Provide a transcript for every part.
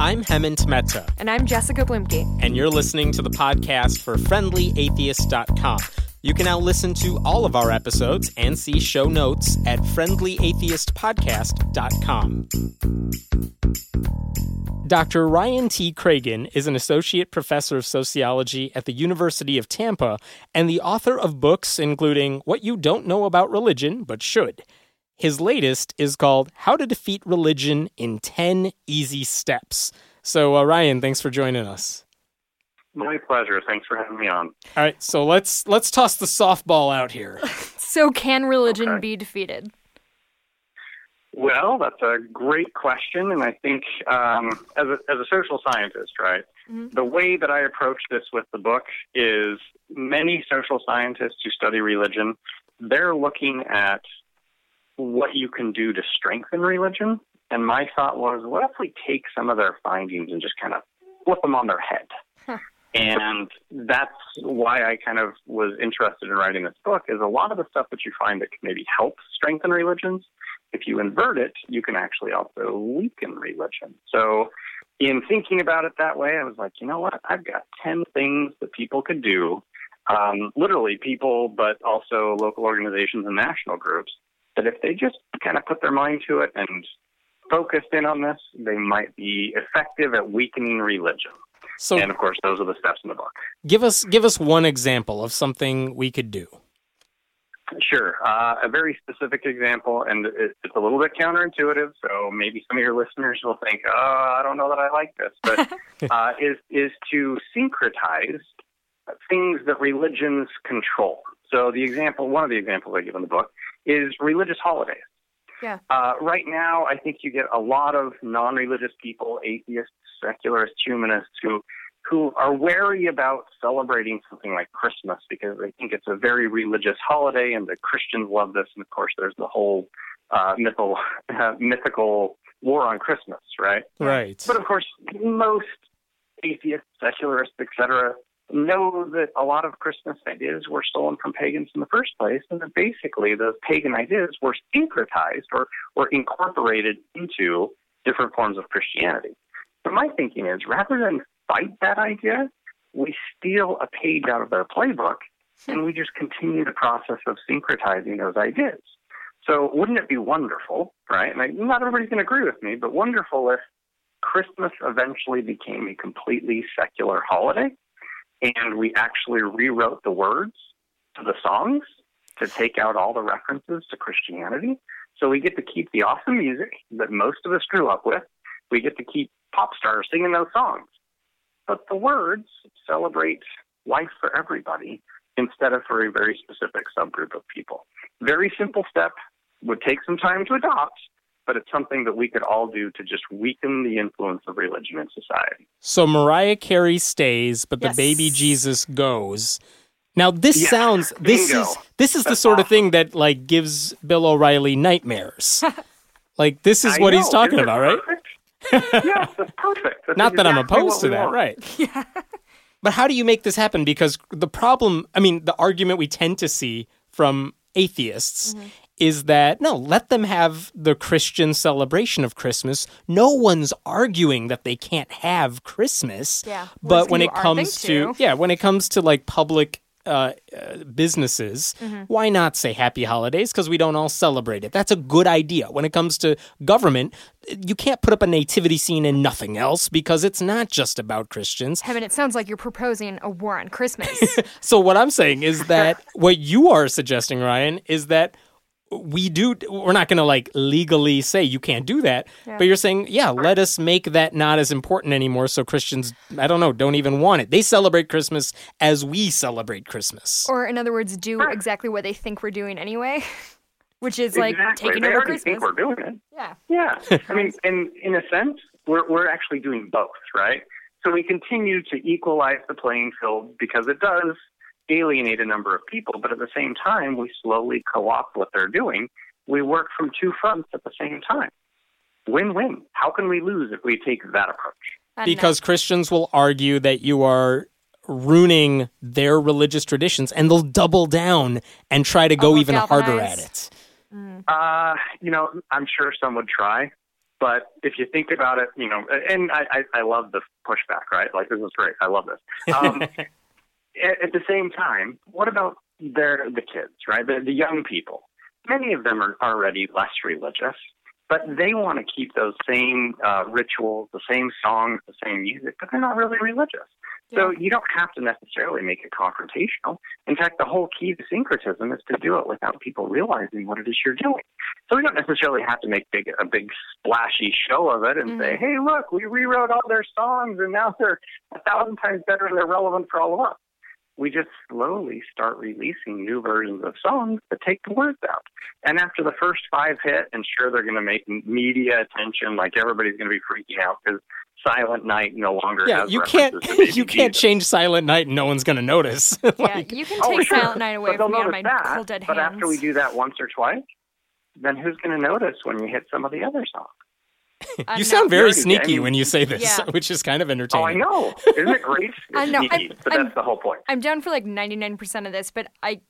I'm Hemant Mehta. And I'm Jessica Bluemke. And you're listening to the podcast for FriendlyAtheist.com. You can now listen to all of our episodes and see show notes at friendlyatheistpodcast.com. Dr. Ryan T. Cragun is an associate professor of sociology at the University of Tampa and the author of books including What You Don't Know About Religion But Should. His latest is called How to Defeat Religion in 10 Easy Steps. So, uh, Ryan, thanks for joining us. My pleasure. Thanks for having me on. All right, so let's let's toss the softball out here. so, can religion okay. be defeated? Well, that's a great question, and I think um, as a as a social scientist, right, mm-hmm. the way that I approach this with the book is many social scientists who study religion, they're looking at what you can do to strengthen religion. And my thought was, what if we take some of their findings and just kind of flip them on their head? Huh. And that's why I kind of was interested in writing this book is a lot of the stuff that you find that can maybe help strengthen religions. If you invert it, you can actually also weaken religion. So in thinking about it that way, I was like, you know what? I've got 10 things that people could do, um, literally people, but also local organizations and national groups, that if they just kind of put their mind to it and focused in on this, they might be effective at weakening religion. So, and of course, those are the steps in the book. Give us give us one example of something we could do. Sure, uh, a very specific example, and it's a little bit counterintuitive. So maybe some of your listeners will think, "Oh, I don't know that I like this," but uh, is is to syncretize things that religions control. So the example, one of the examples I give in the book, is religious holidays. Yeah. Uh, right now, I think you get a lot of non-religious people, atheists, secularists, humanists, who who are wary about celebrating something like Christmas because they think it's a very religious holiday, and the Christians love this. And of course, there's the whole uh, mythical uh, mythical war on Christmas, right? Right. But of course, most atheists, secularists, etc., know that a lot of Christmas ideas were stolen from pagans in the first place, and that basically those pagan ideas were syncretized or, or incorporated into different forms of Christianity. So my thinking is rather than fight that idea, we steal a page out of their playbook and we just continue the process of syncretizing those ideas. So wouldn't it be wonderful, right? And I, not everybody's going to agree with me, but wonderful if Christmas eventually became a completely secular holiday and we actually rewrote the words to the songs to take out all the references to Christianity. So we get to keep the awesome music that most of us grew up with. We get to keep pop stars singing those songs. But the words celebrate life for everybody instead of for a very specific subgroup of people. Very simple step, would take some time to adopt, but it's something that we could all do to just weaken the influence of religion in society. So Mariah Carey stays, but yes. the baby Jesus goes. Now this yeah. sounds this Bingo. is this is That's the sort awesome. of thing that like gives Bill O'Reilly nightmares. like this is I what know. he's talking Isn't about, right? yes, that's perfect. That's Not that I'm opposed to that, want. right? Yeah. But how do you make this happen? Because the problem, I mean, the argument we tend to see from atheists Mm-hmm. Is that no, let them have the Christian celebration of Christmas. No one's arguing that they can't have Christmas. Yeah. But when it comes to to. yeah, when it comes to like public uh, uh, businesses, Mm-hmm. why not say happy holidays? Because we don't all celebrate it. That's a good idea. When it comes to government, you can't put up a nativity scene and nothing else because it's not just about Christians. Heaven, it sounds like you're proposing a war on Christmas. So what I'm saying is that what you are suggesting, Ryan, is that we do we're not going to like legally say you can't do that Yeah. but you're saying yeah let us make that not as important anymore so christians i don't know don't even want it they celebrate christmas as we celebrate christmas or, in other words, do exactly what they think we're doing anyway, which is like exactly. taking they over already Christmas. think we're doing it. Yeah. Yeah. I mean, in in a sense, we're we're actually doing both, right? So we continue to equalize the playing field because it does alienate a number of people, but at the same time, we slowly co-opt what they're doing. We work from two fronts at the same time. Win-win. How can we lose if we take that approach? Because christians will argue that you are ruining their religious traditions and they'll double down and try to go Oh, even harder at it Uh, you know, I'm sure some would try. But if you think about it, you know, and I, I, I love the pushback, right? Like this is great. I love this. Um, at, at the same time, what about their the kids, right? The, the young people. Many of them are already less religious, but they want to keep those same uh, rituals, the same songs, the same music, but they're not really religious. So you don't have to necessarily make it confrontational. In fact, the whole key to syncretism is to do it without people realizing what it is you're doing. So we don't necessarily have to make big, a big splashy show of it and Mm-hmm. say, "Hey, look, we rewrote all their songs and now they're a thousand times better and they're relevant for all of us." We just slowly start releasing new versions of songs that take the words out. And after the first five hit, and sure they're going to make media attention, like everybody's going to be freaking out because Silent Night no longer Yeah, has you can't to you can't Jesus. change Silent Night and no one's gonna notice. Yeah, you can Oh, take sure. Silent Night away but from me out of notice my that, cold dead But hands. after we do that once or twice, then who's going to notice when you hit some of the other songs? I'm you sound very Very- I sneaky mean- when you say this, Yeah. which is kind of entertaining. Oh, I know. Isn't it great? It's I know. sneaky, I'm- but I'm- that's the whole point. I'm down for like 99% of this, but I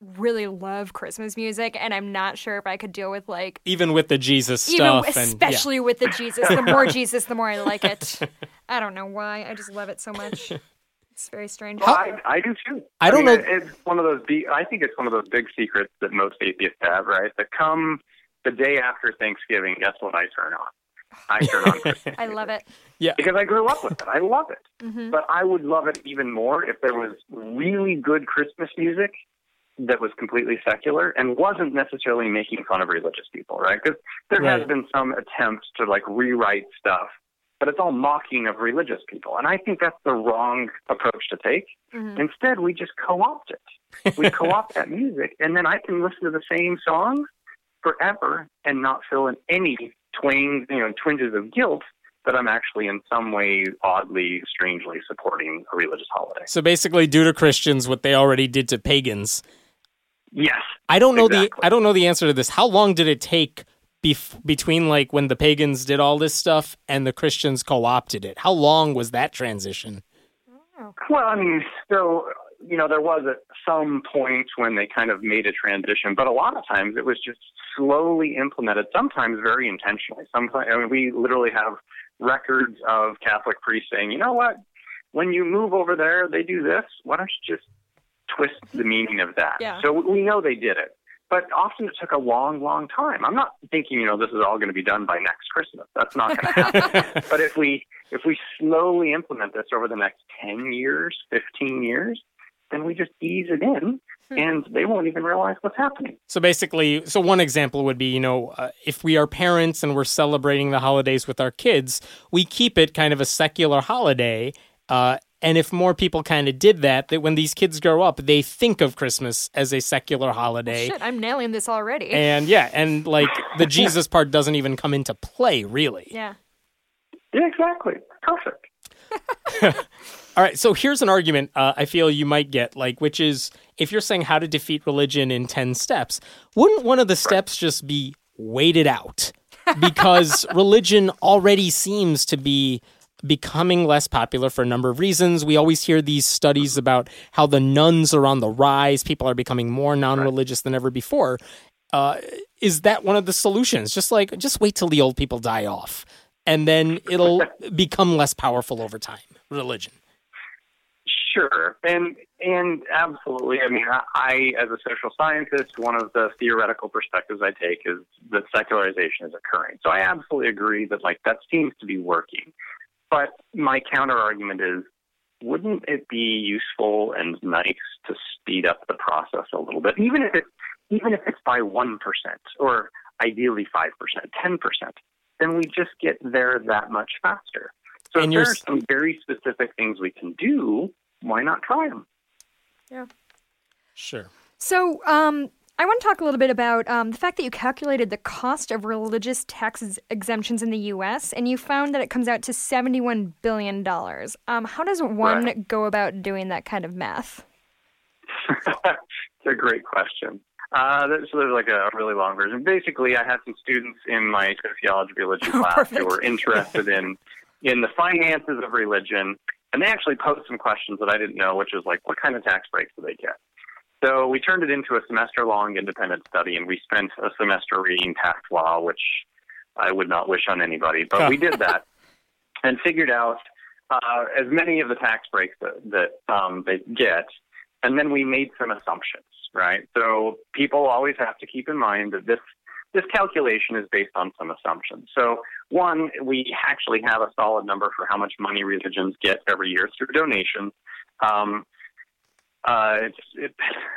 really love Christmas music, and I'm not sure if I could deal with like Even with the Jesus even stuff, and yeah. especially with the Jesus. The more Jesus, the more I like it. I don't know why. I just love it so much. It's very strange. Well, I, I do too. I don't mean, know- it- It's one of those. Big, I think it's one of those big secrets that most atheists have, right? That come the day after Thanksgiving, guess what I turn on? I turn on Christmas I love it. Yeah. Because I grew up with it. I love it. hmm But I would love it even more if there was really good Christmas music that was completely secular and wasn't necessarily making fun of religious people, right? Because there Right. has been some attempts to like rewrite stuff, but it's all mocking of religious people, and I think that's the wrong approach to take. hmm Instead, we just co-opt it. We co-opt that music, and then I can listen to the same songs forever and not feel in any twang, you know, twinges of guilt that I'm actually in some way oddly, strangely supporting a religious holiday. So basically, do to Christians what they already did to pagans. Yes. I don't know Exactly. the I don't know the answer to this. How long did it take bef- between like when the pagans did all this stuff and the Christians co-opted it? How long was that transition? Oh. Well, I mean, so you know, there was at some point when they kind of made a transition, but a lot of times it was just slowly implemented. Sometimes very intentionally. Sometimes I mean, we literally have records of Catholic priests saying, "You know what? When you move over there, they do this. Why don't you just twist the meaning of that?" Yeah. So we know they did it. But often it took a long, long time. I'm not thinking, you know, this is all going to be done by next Christmas. That's not going to happen. But if we if we slowly implement this over the next ten years, fifteen years, then we just ease it in, Hmm. and they won't even realize what's happening. So basically, so one example would be, you know, uh, if we are parents and we're celebrating the holidays with our kids, we keep it kind of a secular holiday. Uh, and if more people kind of did that, that when these kids grow up, they think of Christmas as a secular holiday. Shit, I'm nailing this already. And yeah, and like the Jesus part doesn't even come into play, really. yeah. Yeah, exactly. Perfect. All right, so here's an argument uh, I feel you might get, like, which is if you're saying how to defeat religion in 10 steps, wouldn't one of the steps just be wait it out? Because religion already seems to be becoming less popular for a number of reasons. We always hear these studies about how the nones are on the rise, people are becoming more non religious than ever before. Uh, is that one of the solutions? Just like, just wait till the old people die off, and then it'll become less powerful over time, religion. Sure, and and absolutely. I mean, I, I, as a social scientist, one of the theoretical perspectives I take is that secularization is occurring. So I absolutely agree that like that seems to be working. But my counter argument is, wouldn't it be useful and nice to speed up the process a little bit, even if it even if it's by one percent or ideally five percent, ten percent? Then we just get there that much faster. So And if there are some very specific things we can do, why not try them? Yeah. Sure. So, um, I want to talk a little bit about um, the fact that you calculated the cost of religious tax exemptions in the U.S. and you found that it comes out to seventy-one billion dollars. Um, how does one Right. go about doing that kind of math? it's a great question. Uh, there- so there's like a really long version. Basically, I had some students in my sociology religion Oh, class perfect. who were interested in in the finances of religion, and they actually posed some questions that I didn't know, which is like, what kind of tax breaks do they get? So we turned it into a semester-long independent study, and we spent a semester reading tax law, which I would not wish on anybody. But we did that and figured out uh, as many of the tax breaks that, that um, they get, and then we made some assumptions, right? So people always have to keep in mind that this this calculation is based on some assumptions. So one, we actually have a solid number for how much money religions get every year through donations. Um, uh, it's, it's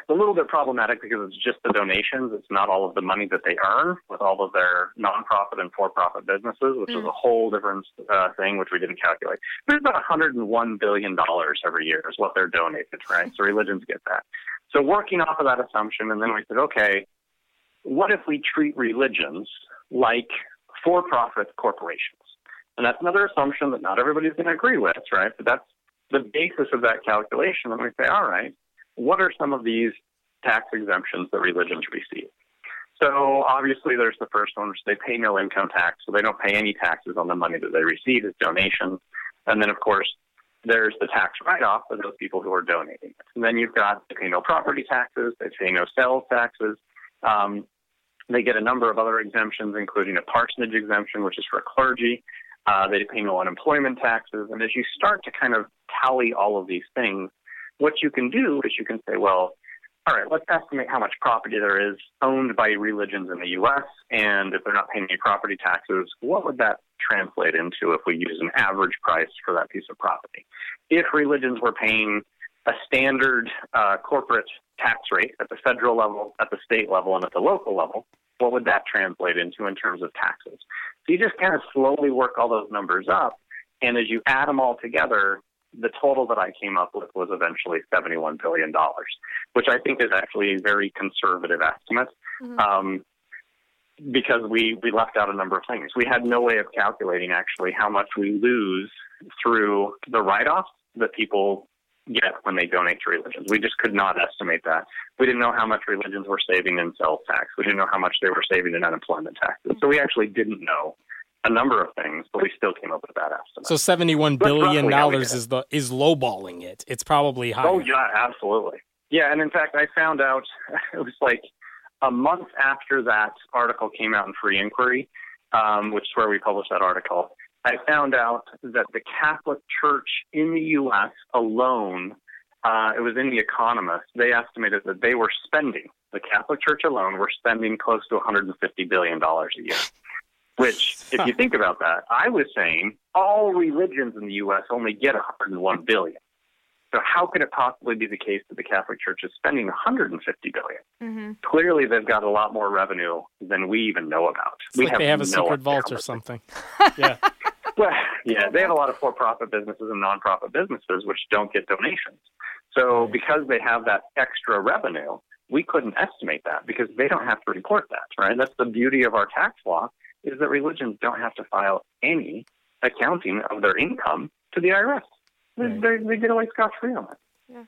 a little bit problematic because it's just the donations. It's not all of the money that they earn with all of their nonprofit and for-profit businesses, which mm. is a whole different uh, thing, which we didn't calculate. There's about 101 billion dollars every year is what they're donated, right? So religions get that. So working off of that assumption, and then we said, okay, what if we treat religions like for-profit corporations? And that's another assumption that not everybody's going to agree with, right? But that's the basis of that calculation, and we say, all right, what are some of these tax exemptions that religions receive? So obviously, there's the first one, which they pay no income tax, so they don't pay any taxes on the money that they receive as donations. And then, of course, there's the tax write-off for those people who are donating it. And then you've got they pay no property taxes, they pay no sales taxes. Um, they get a number of other exemptions, including a parsonage exemption, which is for clergy. Uh, they pay no unemployment taxes. And as you start to kind of tally all of these things, what you can do is you can say, well, all right, let's estimate how much property there is owned by religions in the U.S. And if they're not paying any property taxes, what would that translate into if we use an average price for that piece of property? If religions were paying a standard uh, corporate tax rate at the federal level, at the state level, and at the local level, what would that translate into in terms of taxes? So you just kind of slowly work all those numbers up. And as you add them all together, the total that I came up with was eventually $71 billion, which I think is actually a very conservative estimate. Mm-hmm. Um, because we, we left out a number of things. We had no way of calculating actually how much we lose through the write offs that people get when they donate to religions. We just could not estimate that. We didn't know how much religions were saving in sales tax. We didn't know how much they were saving in unemployment taxes. So we actually didn't know a number of things, but we still came up with that estimate. So seventy-one billion dollars is the is lowballing it. It's probably high. Oh yeah, absolutely. Yeah, and in fact, I found out it was like a month after that article came out in Free Inquiry, um, which is where we published that article. I found out that the Catholic Church in the U.S. alone, uh, it was in The Economist, they estimated that they were spending, the Catholic Church alone, were spending close to $150 billion a year. Which, if you think about that, I was saying all religions in the U.S. only get 101 billion. So how could it possibly be the case that the Catholic Church is spending 150 billion? Mm-hmm. Clearly, they've got a lot more revenue than we even know about. It's we like have they have a no secret vault or something. yeah. Well, yeah, they have a lot of for-profit businesses and non-profit businesses which don't get donations. So right. because they have that extra revenue, we couldn't estimate that because they don't have to report that, right? That's the beauty of our tax law is that religions don't have to file any accounting of their income to the IRS. Right. They, they get away scot free on it. Yeah.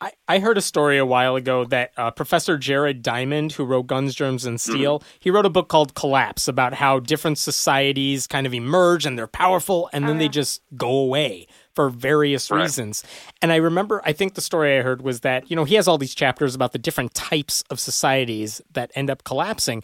I, I heard a story a while ago that uh, Professor Jared Diamond, who wrote Guns, Germs, and Steel, mm-hmm. he wrote a book called Collapse about how different societies kind of emerge and they're powerful and then uh, they just go away for various right. reasons. And I remember, I think the story I heard was that, you know, he has all these chapters about the different types of societies that end up collapsing.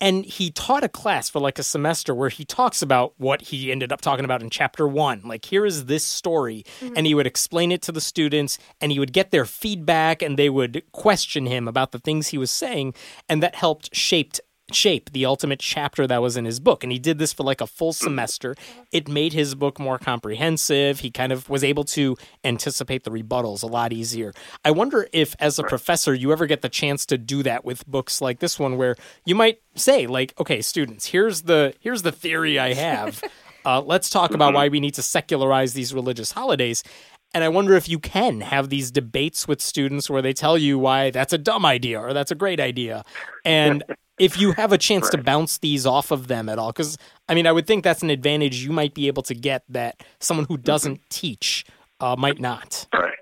And he taught a class for like a semester where he talks about what he ended up talking about in chapter one. Like, here is this story. Mm-hmm. And he would explain it to the students and he would get their feedback and they would question him about the things he was saying. And that helped shaped shape the ultimate chapter that was in his book. And he did this for like a full semester. It made his book more comprehensive. He kind of was able to anticipate the rebuttals a lot easier. I wonder if, as a professor, you ever get the chance to do that with books like this one, where you might say, like, okay, students, here's the here's the theory I have. Uh, let's talk about mm-hmm. why we need to secularize these religious holidays. And I wonder if you can have these debates with students where they tell you why that's a dumb idea or that's a great idea. And if you have a chance right. to bounce these off of them at all because i mean i would think that's an advantage you might be able to get that someone who doesn't mm-hmm. teach uh, might not right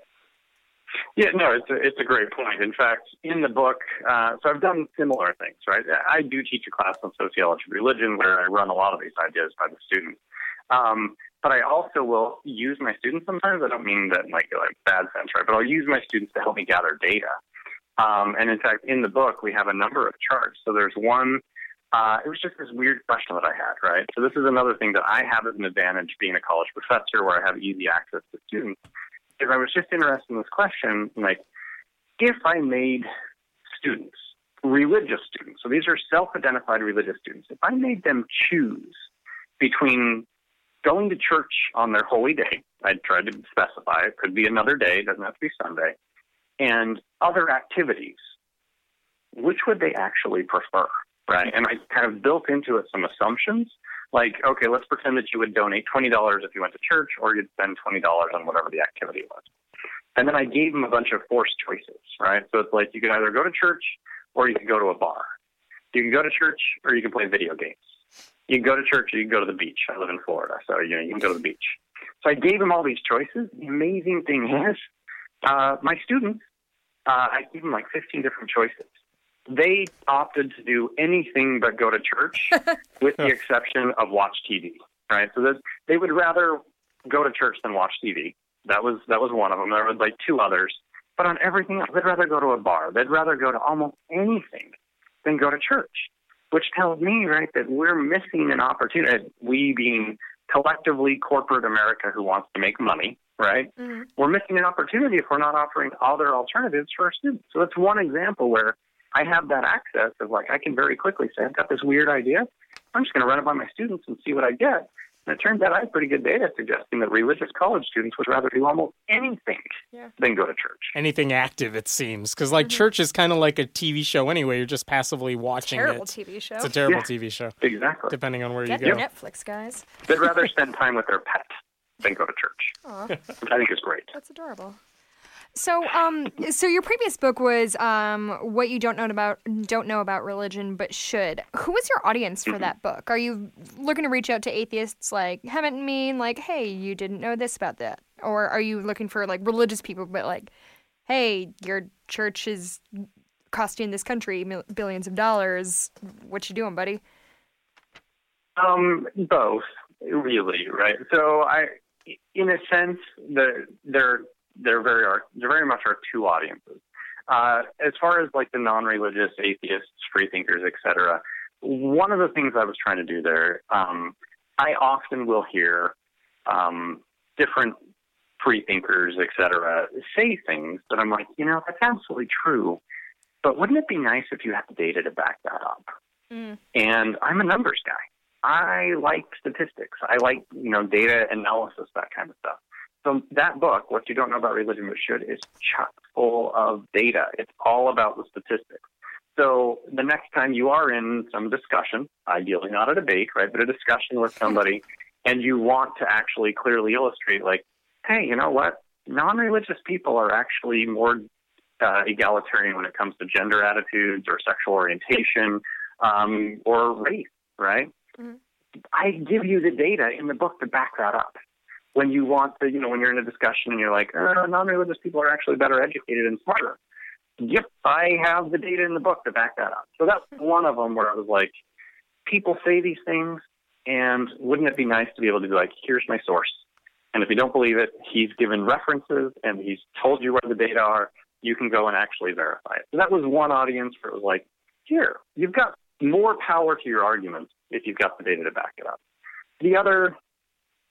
yeah no it's a, it's a great point in fact in the book uh, so i've done similar things right i do teach a class on sociology of religion where i run a lot of these ideas by the students um, but I also will use my students sometimes. I don't mean that in like a like bad sense, right? But I'll use my students to help me gather data. Um, and in fact, in the book, we have a number of charts. So there's one uh, it was just this weird question that I had, right? So this is another thing that I have as an advantage being a college professor where I have easy access to students. Is I was just interested in this question, like, if I made students, religious students, so these are self-identified religious students, if I made them choose between going to church on their holy day, I tried to specify it could be another day, it doesn't have to be Sunday, and other activities, which would they actually prefer? Right. And I kind of built into it some assumptions like, okay, let's pretend that you would donate $20 if you went to church or you'd spend $20 on whatever the activity was. And then I gave them a bunch of forced choices, right? So it's like you can either go to church or you can go to a bar. You can go to church or you can play video games. You can go to church or you can go to the beach. I live in Florida, so you know you can go to the beach. So I gave them all these choices. The amazing thing is, uh, my students, uh, I gave them like 15 different choices they opted to do anything but go to church, with the exception of watch TV. Right, so they would rather go to church than watch TV. That was that was one of them. There was like two others, but on everything else, they'd rather go to a bar. They'd rather go to almost anything than go to church, which tells me right that we're missing an opportunity. We being collectively corporate America who wants to make money, right? Mm-hmm. We're missing an opportunity if we're not offering other alternatives for our students. So that's one example where I have that access of like I can very quickly say I've got this weird idea. I'm just going to run it by my students and see what I get. And it turns out I have pretty good data suggesting that religious college students would rather do almost anything yeah. than go to church. Anything active, it seems, because like mm-hmm. church is kind of like a TV show anyway. You're just passively watching a terrible it. TV show. It's a terrible yeah, TV show. Exactly. Depending on where Get you go. Netflix, guys. They'd rather spend time with their pet than go to church. Which I think is great. That's adorable. So, um, so your previous book was um, "What You Don't Know About Don't Know About Religion, But Should." Who was your audience for that book? Are you looking to reach out to atheists like haven't mean like, "Hey, you didn't know this about that," or are you looking for like religious people, but like, "Hey, your church is costing this country billions of dollars. What you doing, buddy?" Um, both, really, right? So I, in a sense, the there there very are there very much are two audiences. Uh, as far as like the non-religious atheists, free thinkers, etc., one of the things I was trying to do there, um, I often will hear um, different free thinkers, etc., say things that I'm like, you know, that's absolutely true, but wouldn't it be nice if you had data to back that up? Mm. And I'm a numbers guy. I like statistics. I like you know data analysis, that kind of stuff. So that book, What You Don't Know About Religion But Should, is chock full of data. It's all about the statistics. So the next time you are in some discussion, ideally not a debate, right, but a discussion with somebody, and you want to actually clearly illustrate, like, hey, you know what? Non-religious people are actually more uh, egalitarian when it comes to gender attitudes or sexual orientation um, or race, right? Mm-hmm. I give you the data in the book to back that up when you want to, you know, when you're in a discussion and you're like, uh, oh, non-religious people are actually better educated and smarter. Yep, I have the data in the book to back that up. So that's one of them where I was like, people say these things, and wouldn't it be nice to be able to be like, here's my source. And if you don't believe it, he's given references and he's told you where the data are. You can go and actually verify it. So that was one audience where it was like, here, you've got more power to your argument if you've got the data to back it up. The other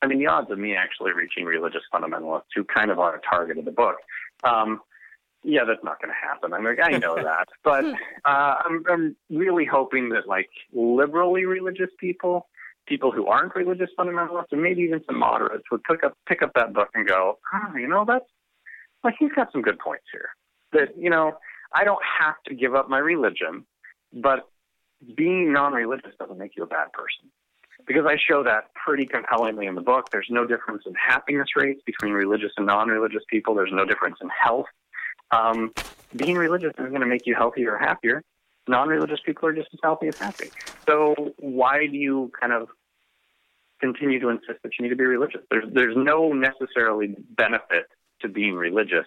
I mean, the odds of me actually reaching religious fundamentalists who kind of are a target of the book, um, yeah, that's not going to happen. I'm like, I know that, but uh, I'm, I'm really hoping that like liberally religious people, people who aren't religious fundamentalists, and maybe even some moderates would pick up pick up that book and go, oh, you know, that's like he's got some good points here. That you know, I don't have to give up my religion, but being non-religious doesn't make you a bad person because I show that pretty compellingly in the book. There's no difference in happiness rates between religious and non-religious people. There's no difference in health. Um, being religious is going to make you healthier or happier. Non-religious people are just as healthy as happy. So why do you kind of continue to insist that you need to be religious? There's there's no necessarily benefit to being religious,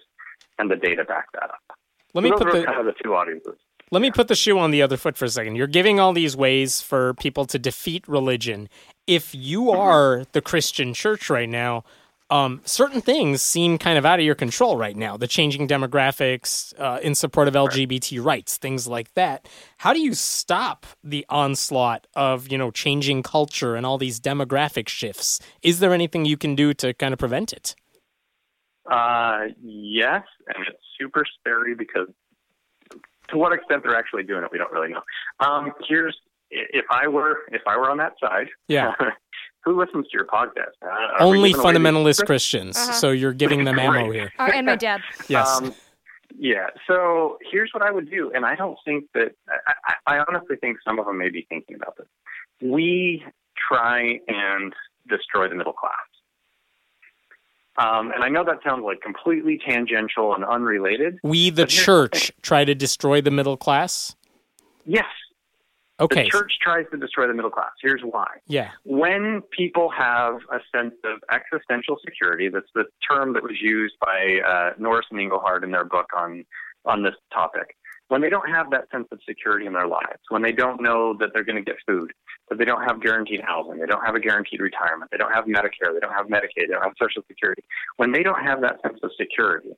and the data back that up. Let so me put the kind of the two audiences. Let me put the shoe on the other foot for a second. You're giving all these ways for people to defeat religion. If you are the Christian church right now, um, certain things seem kind of out of your control right now. The changing demographics uh, in support of LGBT rights, things like that. How do you stop the onslaught of you know changing culture and all these demographic shifts? Is there anything you can do to kind of prevent it? Uh, yes, and it's super scary because to what extent they're actually doing it, we don't really know. Um, here's if I were if I were on that side, yeah. who listens to your podcast? Uh, Only fundamentalist Christians. Uh-huh. So you're giving them ammo here. Uh, and my dad. yes. Um, yeah. So here's what I would do, and I don't think that I, I honestly think some of them may be thinking about this. We try and destroy the middle class. Um, and I know that sounds like completely tangential and unrelated. We, the church, try to destroy the middle class? Yes. Okay. The church tries to destroy the middle class. Here's why. Yeah. When people have a sense of existential security, that's the term that was used by uh, Norris and Inglehart in their book on on this topic. When they don't have that sense of security in their lives, when they don't know that they're going to get food, that they don't have guaranteed housing, they don't have a guaranteed retirement, they don't have Medicare, they don't have Medicaid, they don't have Social Security. When they don't have that sense of security,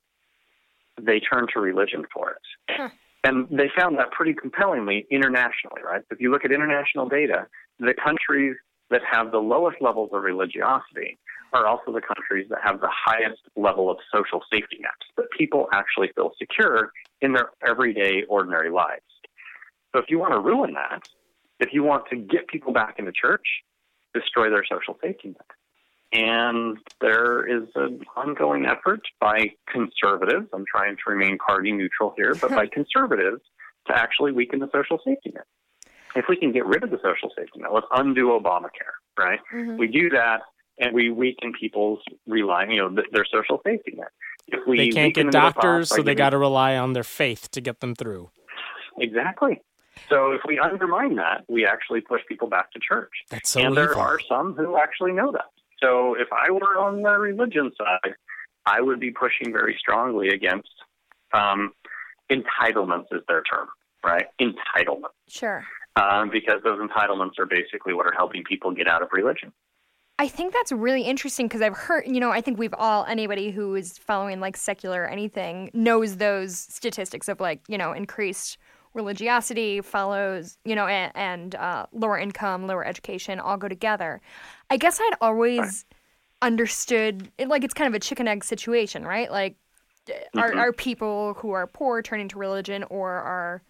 they turn to religion for it. Huh. And they found that pretty compellingly internationally, right? If you look at international data, the countries that have the lowest levels of religiosity are also the countries that have the highest level of social safety nets, that people actually feel secure in their everyday, ordinary lives. So if you want to ruin that, if you want to get people back into church, destroy their social safety net. And there is an ongoing effort by conservatives, I'm trying to remain party neutral here, but by conservatives to actually weaken the social safety net. If we can get rid of the social safety net, let's undo Obamacare, right? Mm-hmm. We do that and we weaken people's relying, you know, their social safety net. If we they can't get doctors, so they got to rely on their faith to get them through. Exactly. So if we undermine that, we actually push people back to church. That's so and evil. there are some who actually know that. So if I were on the religion side, I would be pushing very strongly against um, entitlements, is their term, right? Entitlement. Sure. Um, because those entitlements are basically what are helping people get out of religion. I think that's really interesting because I've heard, you know, I think we've all, anybody who is following like secular or anything knows those statistics of like, you know, increased religiosity follows, you know, and, and uh, lower income, lower education all go together. I guess I'd always right. understood it, like it's kind of a chicken egg situation, right? Like, mm-hmm. are, are people who are poor turning to religion or are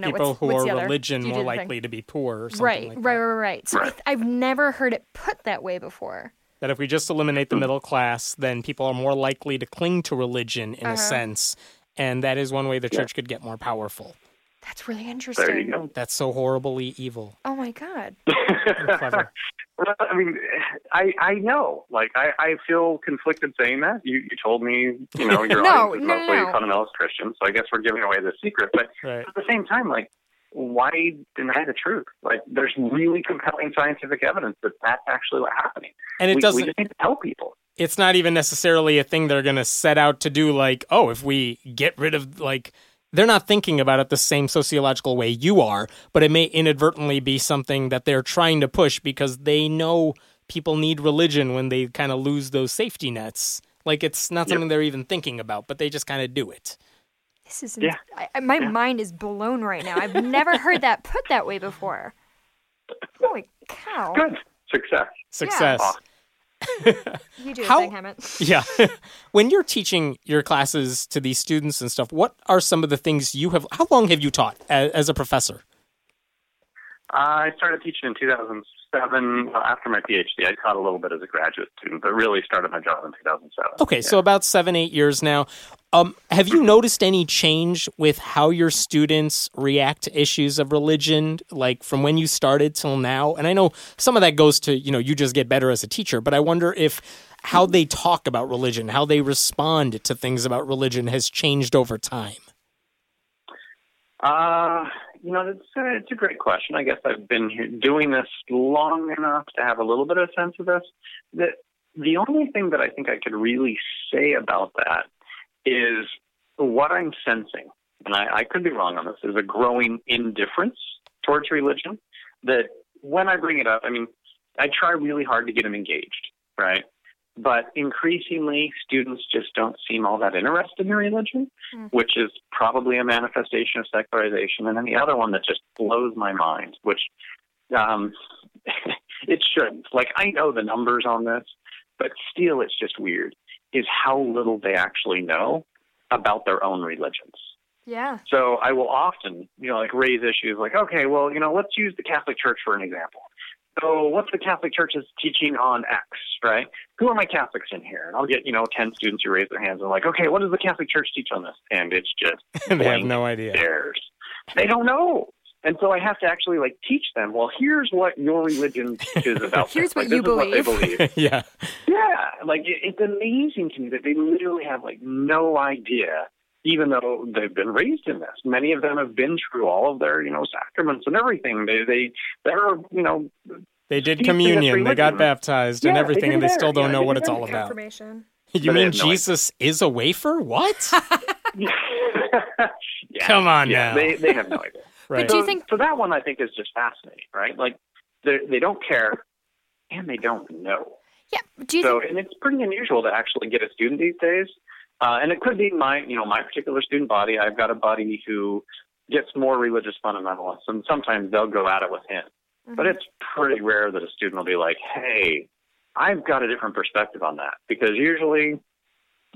know, people what's, who what's are religion more likely to be poor right, like right, right, right. So right. I've never heard it put that way before. That if we just eliminate the middle class, then people are more likely to cling to religion in uh-huh. a sense, and that is one way the church yeah. could get more powerful. That's really interesting. There you go. That's so horribly evil. Oh my god. clever. I mean, I I know. Like I, I feel conflicted saying that. You you told me, you know, your no, audience is no, mostly no. fundamentalist Christian, so I guess we're giving away the secret. But right. at the same time, like why deny the truth? Like, there's really compelling scientific evidence that that's actually what's happening. And it we, doesn't. We just need to tell people. It's not even necessarily a thing they're going to set out to do. Like, oh, if we get rid of like. They're not thinking about it the same sociological way you are, but it may inadvertently be something that they're trying to push because they know people need religion when they kind of lose those safety nets. Like it's not something yep. they're even thinking about, but they just kind of do it. This is yeah. I, my yeah. mind is blown right now. I've never heard that put that way before. Holy cow! Good success. Success. Yeah. You do How, thing, Hemant. Yeah. when you're teaching your classes to these students and stuff, what are some of the things you have? How long have you taught as, as a professor? I started teaching in 2007 well, after my PhD. I taught a little bit as a graduate student, but really started my job in 2007. Okay, yeah. so about seven, eight years now. Um, have you noticed any change with how your students react to issues of religion, like from when you started till now? And I know some of that goes to, you know, you just get better as a teacher, but I wonder if how they talk about religion, how they respond to things about religion has changed over time. Uh, you know, it's a, it's a great question. I guess I've been doing this long enough to have a little bit of a sense of this. That the only thing that I think I could really say about that is what I'm sensing, and I, I could be wrong on this, is a growing indifference towards religion. That when I bring it up, I mean, I try really hard to get them engaged, right? but increasingly, students just don't seem all that interested in religion, Mm. which is probably a manifestation of secularization. And then the other one that just blows my mind, which um, it shouldn't. Like, I know the numbers on this, but still, it's just weird, is how little they actually know about their own religions. Yeah. So I will often, you know, like raise issues like, okay, well, you know, let's use the Catholic Church for an example. So what's the Catholic Church's teaching on X, right? Who are my Catholics in here? And I'll get, you know, 10 students who raise their hands and like, okay, what does the Catholic Church teach on this? And it's just they have no idea. stares. They don't know. And so I have to actually like teach them, well, here's what your religion teaches about this. Here's what Like, you this is What they believe. yeah. Yeah, like it, it's amazing to me that they literally have like no idea, even though they've been raised in this. Many of them have been through all of their, you know, sacraments and everything. They they they're you know They did Steeped in this communion, they got baptized and Yeah, they everything, did and they that. still don't Yeah, know what it's all about. You But mean have no idea. Jesus is a wafer? What? yeah, Come on yeah, now. They they have no idea. Right. do you so, think- so that one I think is just fascinating, right? Like they they don't care and they don't know. Yeah. Do you so think? and it's pretty unusual to actually get a student these days. Uh, and it could be my, you know, my particular student body. I've got a buddy who gets more religious fundamentalists, and sometimes they'll go at it with him. Mm-hmm. But it's pretty rare that a student will be like, "Hey, I've got a different perspective on that," because usually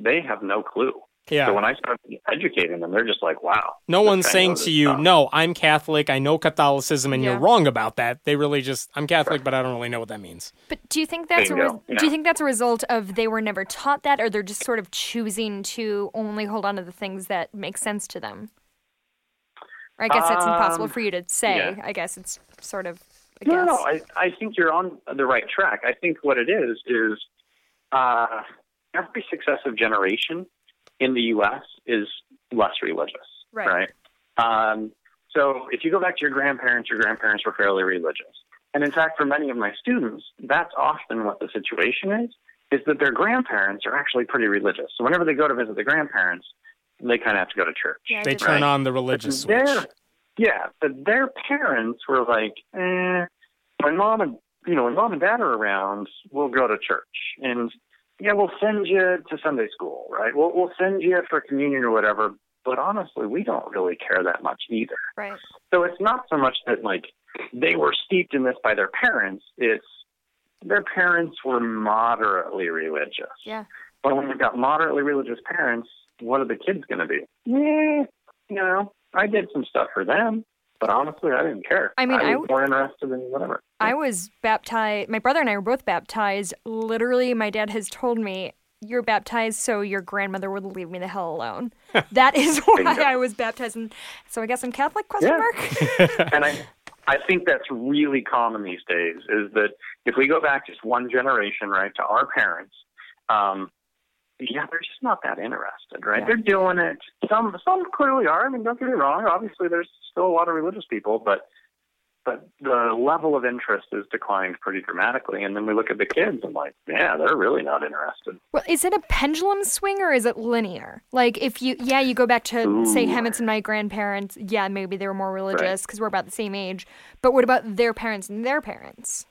they have no clue. Yeah. So when I start educating them, they're just like, "Wow." no one's saying to you, stuff. no, I'm Catholic, I know Catholicism, and Yeah. you're wrong about that. They really just, I'm Catholic, but I don't really know what that means. But do you think that's a re- yeah. do you think that's a result of they were never taught that, or they're just sort of choosing to only hold on to the things that make sense to them? Or I guess that's impossible Um, for you to say. yeah. I guess it's sort of. I No, guess. no, I, I think you're on the right track. I think what it is is uh, every successive generation in the U.S. is less religious, Right. Um, so if you go back to your grandparents, your grandparents were fairly religious. And in fact, for many of my students, that's often what the situation is, is that their grandparents are actually pretty religious. So whenever they go to visit the grandparents, they kind of have to go to church. Yeah, They did turn that. on the religious switch. Yeah, but their parents were like, eh, when mom and you know when mom and dad are around, we'll go to church, and yeah, we'll send you to Sunday school, right? We'll we'll send you for communion or whatever. But honestly, we don't really care that much either. Right. So it's not so much that like they were steeped in this by their parents. It's their parents were moderately religious. Yeah. But when you've got moderately religious parents, what are the kids going to be? Yeah, you know, I did some stuff for them, but honestly, I didn't care. I mean, I was w- more interested in whatever. I was baptized. My brother and I were both baptized. Literally, my dad has told me, "You're baptized so your grandmother would leave me the hell alone." that is why I was baptized. And so I guess I'm Catholic? Question Yeah. mark. and I, I think that's really common these days. Is that if we go back just one generation, right, to our parents, um, yeah, they're just not that interested, right? Yeah. They're doing it. Some, some clearly are. I mean, don't get me wrong. Obviously, there's still a lot of religious people, but, but the level of interest has declined pretty dramatically. And then we look at the kids, and like, yeah, they're really not interested. Well, is it a pendulum swing or is it linear? Like, if you, yeah, you go back to, say, Ooh. And my grandparents, yeah, maybe they were more religious because we're about the same age. But what about their parents and their parents?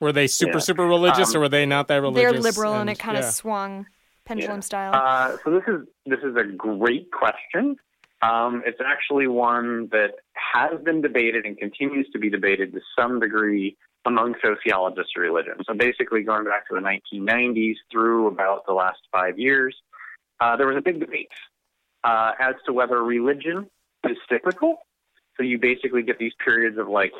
Were they super, Yeah. super religious, Um, or were they not that religious? They're liberal and, it kind of yeah. swung pendulum Yeah. style. Uh, so this is this is a great question. Um, it's actually one that has been debated and continues to be debated to some degree among sociologists of religion. So basically, going back to the 1990s through about the last five years, uh, there was a big debate uh, as to whether religion is cyclical. So you basically get these periods of like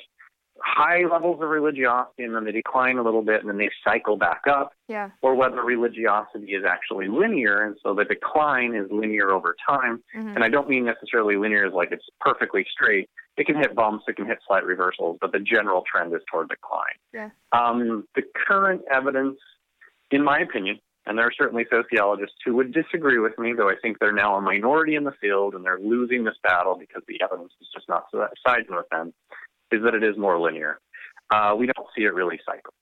high levels of religiosity, and then they decline a little bit, and then they cycle back up yeah. or whether religiosity is actually linear, and so the decline is linear over time. Mhm. And I don't mean necessarily linear as like it's perfectly straight. It can hit bumps, it can hit slight reversals, but the general trend is toward decline. Yeah. Um, the current evidence, in my opinion, and there are certainly sociologists who would disagree with me, though I think they're now a minority in the field and they're losing this battle because the evidence is just not siding with them, is that it is more linear. Uh, we don't see it really cycle.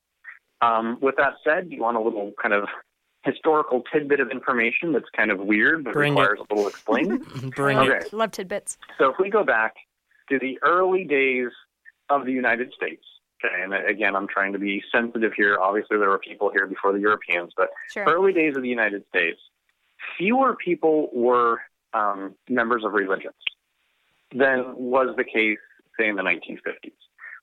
Um, with that said, you want a little kind of historical tidbit of information that's kind of weird but Bring it. requires a little explaining. Bring love, it. Okay. love tidbits. so if we go back to the early days of the United States, Okay, and again, I'm trying to be sensitive here. Obviously, there were people here before the Europeans, but Sure. early days of the United States, fewer people were um, members of religions than was the case, say, in the 1950s.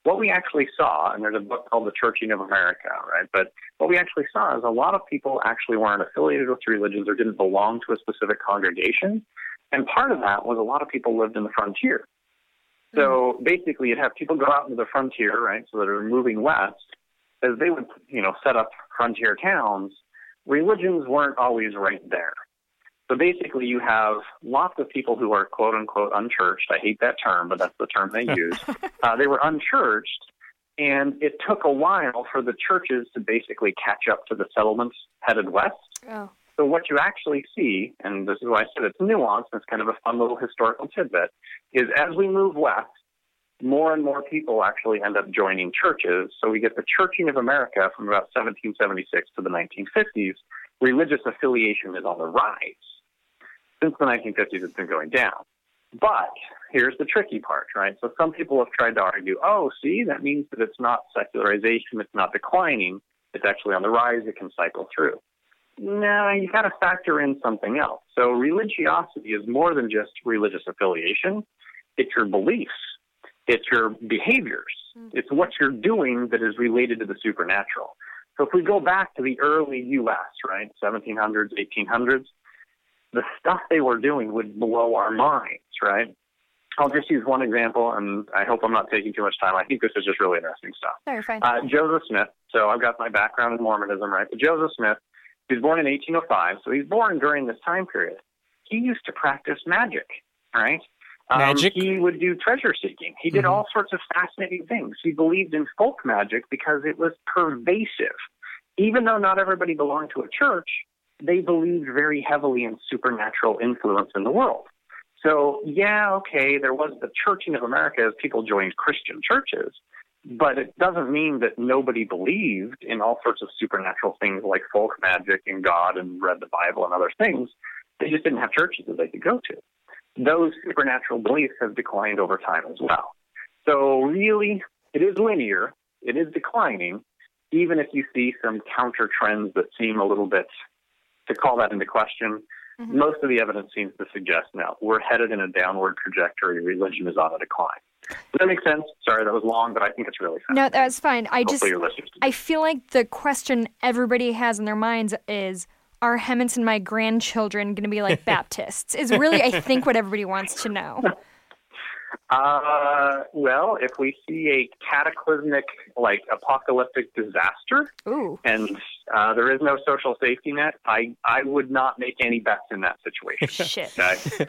What we actually saw, and there's a book called The Churching of America, right? But what we actually saw is a lot of people actually weren't affiliated with religions or didn't belong to a specific congregation. And part of that was a lot of people lived in the frontier. So hmm. basically, you'd have people go out into the frontier, right? So that are moving west, as they would, you know, set up frontier towns. Religions weren't always right there. So basically, you have lots of people who are quote unquote unchurched. I hate that term, but that's the term they use. uh, they were unchurched, and it took a while for the churches to basically catch up to the settlements headed west. Oh. So what you actually see, and this is why I said it's nuanced, and it's kind of a fun little historical tidbit, is as we move west, more and more people actually end up joining churches. So we get the churching of America from about 1776 to the 1950s. Religious affiliation is on the rise. Since the 1950s, it's been going down. But here's the tricky part, right? So some people have tried to argue, oh, see, that means that it's not secularization, it's not declining, it's actually on the rise, it can cycle through. No, you got to factor in something else. So religiosity is more than just religious affiliation. It's your beliefs. It's your behaviors. Mm-hmm. It's what you're doing that is related to the supernatural. So if we go back to the early U.S., right, 1700s, 1800s, the stuff they were doing would blow our minds, right? I'll just use one example, and I hope I'm not taking too much time. I think this is just really interesting stuff. No, you're fine. Uh, Joseph Smith. So I've got my background in Mormonism, right? But Joseph Smith, he was born in 1805, so he's born during this time period. He used to practice magic, right? Um, Magic? He would do treasure seeking. He did Mhm. all sorts of fascinating things. He believed in folk magic because it was pervasive. Even though not everybody belonged to a church, they believed very heavily in supernatural influence in the world. So, yeah, okay, there was the Churching of America as people joined Christian churches, but it doesn't mean that nobody believed in all sorts of supernatural things like folk magic and God and read the Bible and other things. They just didn't have churches that they could go to. Those supernatural beliefs have declined over time as well. So, really, it is linear, it is declining, even if you see some counter trends that seem a little bit to call that into question. Mhm. Most of the evidence seems to suggest no, we're headed in a downward trajectory. Religion is on a decline. Does that make sense? Sorry, that was long, but I think it's really fast. No, that's fine. I just Hopefully listeners. I feel like the question everybody has in their minds is are Hemant's and my grandchildren going to be like Baptists? Is really, I think, what everybody wants to know. Uh, well, if we see a cataclysmic, like apocalyptic disaster, Ooh. and uh, there is no social safety net, I I would not make any bets in that situation. Shit. Okay,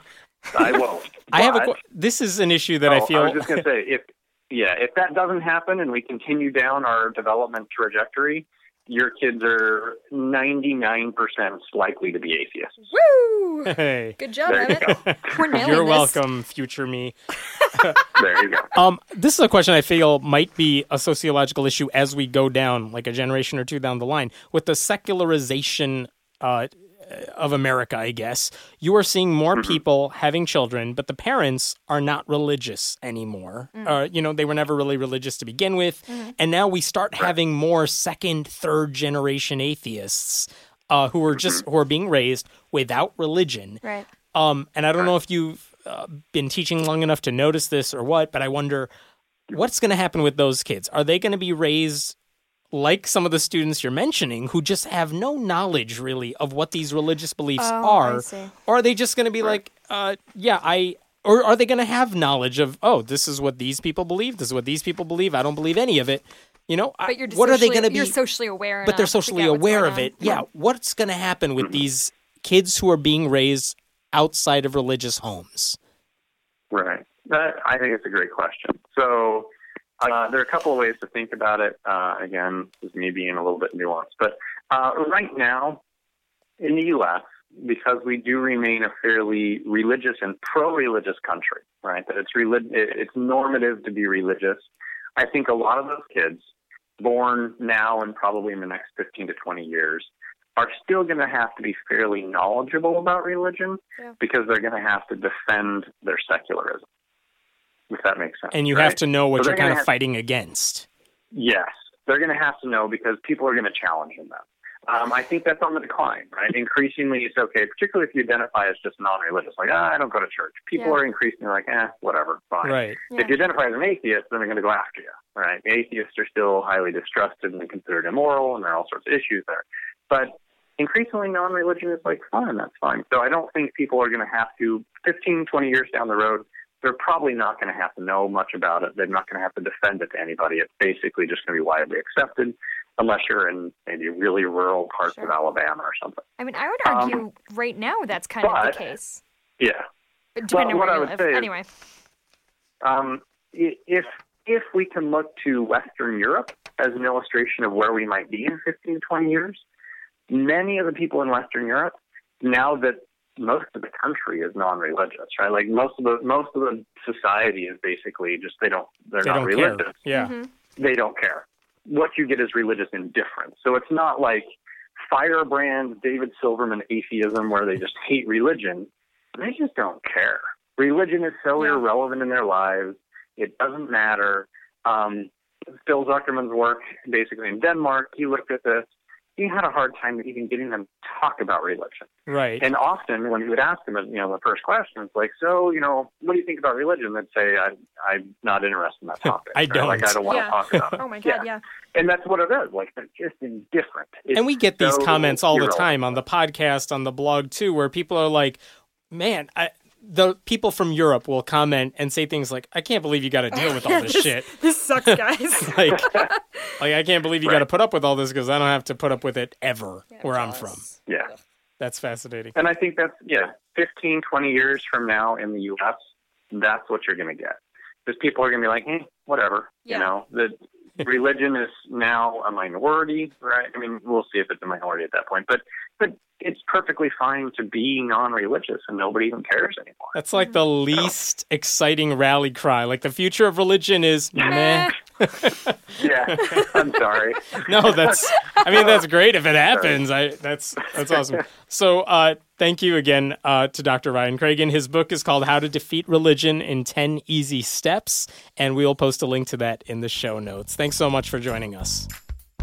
I won't. I have a. But- qu- This is an issue that I feel. I was just going to say, if yeah, if that doesn't happen and we continue down our development trajectory, your kids are ninety nine percent likely to be atheists. Woo! Hey. Good job, There You go. We're nailing You're this. welcome, future me. There you go. Um, this is a question I feel might be a sociological issue as we go down, like a generation or two down the line, with the secularization uh, of America. I guess you are seeing more Mm-hmm. people having children, but the parents are not religious anymore. Uh, you know, they were never really religious to begin with, and now we start having more second, third generation atheists uh, who are just Mm-hmm. who are being raised without religion. Right. Um, and I don't know if you've uh, been teaching long enough to notice this or what, but I wonder what's going to happen with those kids. Are they going to be raised like some of the students you're mentioning who just have no knowledge really of what these religious beliefs Oh, are? Or are they just going to be like, uh, yeah, I. Or are they going to have knowledge of, oh, this is what these people believe, this is what these people believe, I don't believe any of it? You know, But you're what are they going to be? You're socially aware. but they're socially aware of on. it. Yeah. What's going to happen with these kids who are being raised outside of religious homes? Right. That I think it's a great question. So uh, there are a couple of ways to think about it. Uh, again, this is me being a little bit nuanced, but uh, right now in the U.S., because we do remain a fairly religious and pro-religious country, right? That it's relig- it's normative to be religious. I think a lot of those kids born now and probably in the next 15 to 20 years are still going to have to be fairly knowledgeable about religion Yeah. because they're going to have to defend their secularism. If that makes sense. And you right? have to know what So you're kind of have- fighting against. Yes, they're going to have to know because people are going to challenge them. Um, I think that's on the decline, right? Increasingly, it's okay, particularly if you identify as just non-religious, like ah, I don't go to church. People Yeah. are increasingly like, eh, whatever, fine. Right. Yeah. If you identify as an atheist, then they're going to go after you, right? Atheists are still highly distrusted and considered immoral, and there are all sorts of issues there. But increasingly, non-religion is like, fine, that's fine. So I don't think people are going to have to, 15, 20 years down the road, they're probably not going to have to know much about it. They're not going to have to defend it to anybody. It's basically just going to be widely accepted, unless you're in maybe really rural parts of Alabama or something. I mean, I would Um, argue right now that's kind of the case. Yeah. Depending what on I where you would live. say is- Anyway. Um, if if we can look to Western Europe as an illustration of where we might be in 15, 20 years, many of the people in Western Europe, now that most of the country is non-religious, right? Like most of the most of the society is basically just they don't they're They not don't religious. care. Yeah. Mhm. They don't care. What you get is religious indifference. So it's not like firebrand David Silverman atheism where they just hate religion. They just don't care. Religion is so Yeah. irrelevant in their lives. It doesn't matter. Um, Phil Zuckerman's work, basically in Denmark, he looked at this. He had a hard time even getting them to talk about religion. Right. And often, when you would ask them, you know, the first question, it's like, "So, you know, what do you think about religion?" They'd say, I, "I'm not interested in that topic." I don't. I don't want Yeah. to talk about it. Oh my God, yeah. And that's what it is. Like, they're just indifferent. It's and we get these so comments all the time on the podcast, on the blog too, where people are like, "Man, I." The people from Europe will comment and say things like, "I can't believe you got to deal with all this shit." This sucks, guys. Like, like I can't believe you got to put up with all this because I don't have to put up with it ever where I'm from. Yeah. That's fascinating. And I think that's, yeah, 15, 20 years from now in the U.S., that's what you're going to get. Because people are going to be like, hey, whatever. Yeah. You know, the religion is now a minority, right? I mean, we'll see if it's a minority at that point. But, but it's perfectly fine to be non-religious and nobody even cares anymore. That's like the least exciting rally cry. Like the future of religion is meh. Yeah, I'm sorry. No, that's. I mean, that's great if it happens. I that's that's awesome. So, uh, thank you again uh, to Dr. Ryan Cragun. His book is called "How to Defeat Religion in Ten Easy Steps," and we will post a link to that in the show notes. Thanks so much for joining us.